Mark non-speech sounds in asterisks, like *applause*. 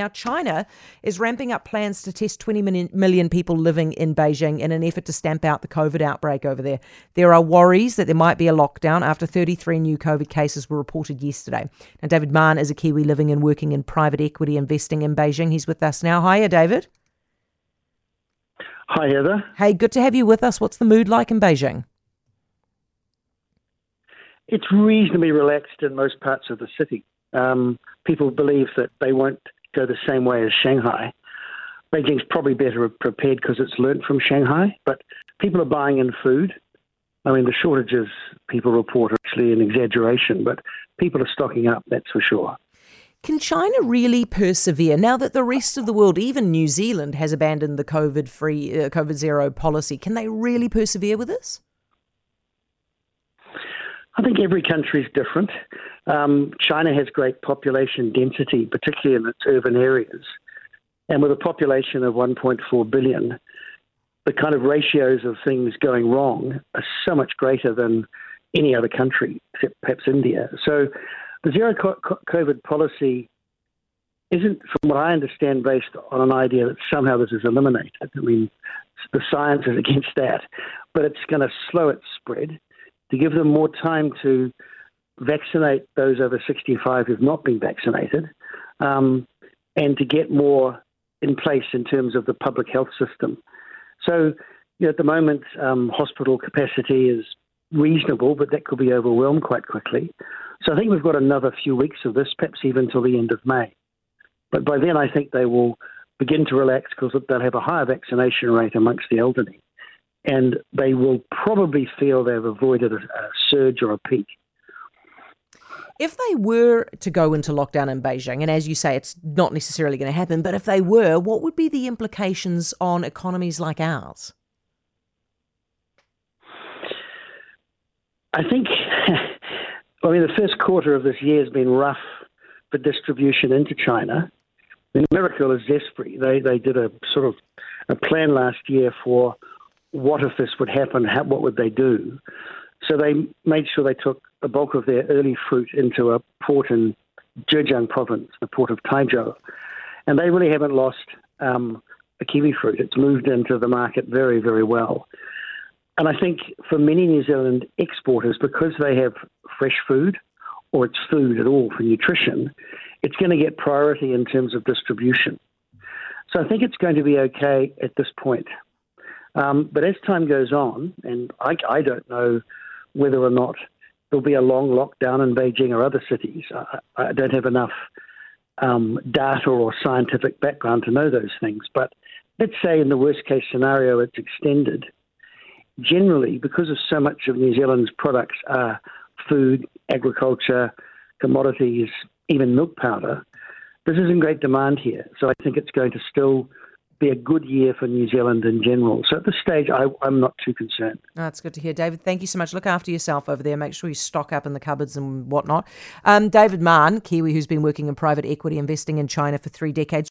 Now, China is ramping up plans to test 20 million people living in Beijing in an effort to stamp out the COVID outbreak over there. There are worries that there might be a lockdown after 33 new COVID cases were reported yesterday. Now, David Mann is a Kiwi living and working in private equity investing in Beijing. He's with us now. Hiya, David. Hi, Heather. Hey, good to have you with us. What's the mood like in Beijing? It's reasonably relaxed in most parts of the city. Um, people believe that they won't go the same way as Shanghai. Beijing's probably better prepared because it's learnt from Shanghai, but people are buying in food. I mean, the shortages people report are actually an exaggeration, but people are stocking up, that's for sure. Can China really persevere now that the rest of the world, even New Zealand, has abandoned the COVID free, uh, COVID zero policy? Can they really persevere with this? I think every country is different. Um, China has great population density, particularly in its urban areas. And with a population of 1.4 billion, the kind of ratios of things going wrong are so much greater than any other country, except perhaps India. So the zero COVID policy isn't, from what I understand, based on an idea that somehow this is eliminated. I mean, the science is *laughs* against that, but it's going to slow its spread to give them more time to vaccinate those over 65 who've not been vaccinated, um, and to get more in place in terms of the public health system. So, you know, at the moment, um, hospital capacity is reasonable, but that could be overwhelmed quite quickly. So I think we've got another few weeks of this, perhaps even till the end of May. But by then, I think they will begin to relax because they'll have a higher vaccination rate amongst the elderly and they will probably feel they've avoided a, a surge or a peak. If they were to go into lockdown in Beijing, and as you say, it's not necessarily going to happen, but if they were, what would be the implications on economies like ours? I think, *laughs* I mean, the first quarter of this year has been rough for distribution into China. The miracle is desperate. They they did a sort of a plan last year for what if this would happen? How, what would they do? So they made sure they took the bulk of their early fruit into a port in Zhejiang province, the port of Taizhou. And they really haven't lost um, kiwi fruit. It's moved into the market very, very well. And I think for many New Zealand exporters, because they have fresh food or it's food at all for nutrition, it's going to get priority in terms of distribution. So I think it's going to be okay at this point. Um, but as time goes on, and I, I, don't know whether or not there'll be a long lockdown in Beijing or other cities. I, I don't have enough um, data or scientific background to know those things. But let's say in the worst case scenario, it's extended. Generally, because of so much of New Zealand's products are food, agriculture, commodities, even milk powder, this is in great demand here. So I think it's going to still be a good year for New Zealand in general. So at this stage, I, am not too concerned. Oh, that's good to hear. David, thank you so much. Look after yourself over there. Make sure you stock up in the cupboards and whatnot. Um, David Mann, Kiwi, who's been working in private equity investing in China for three decades.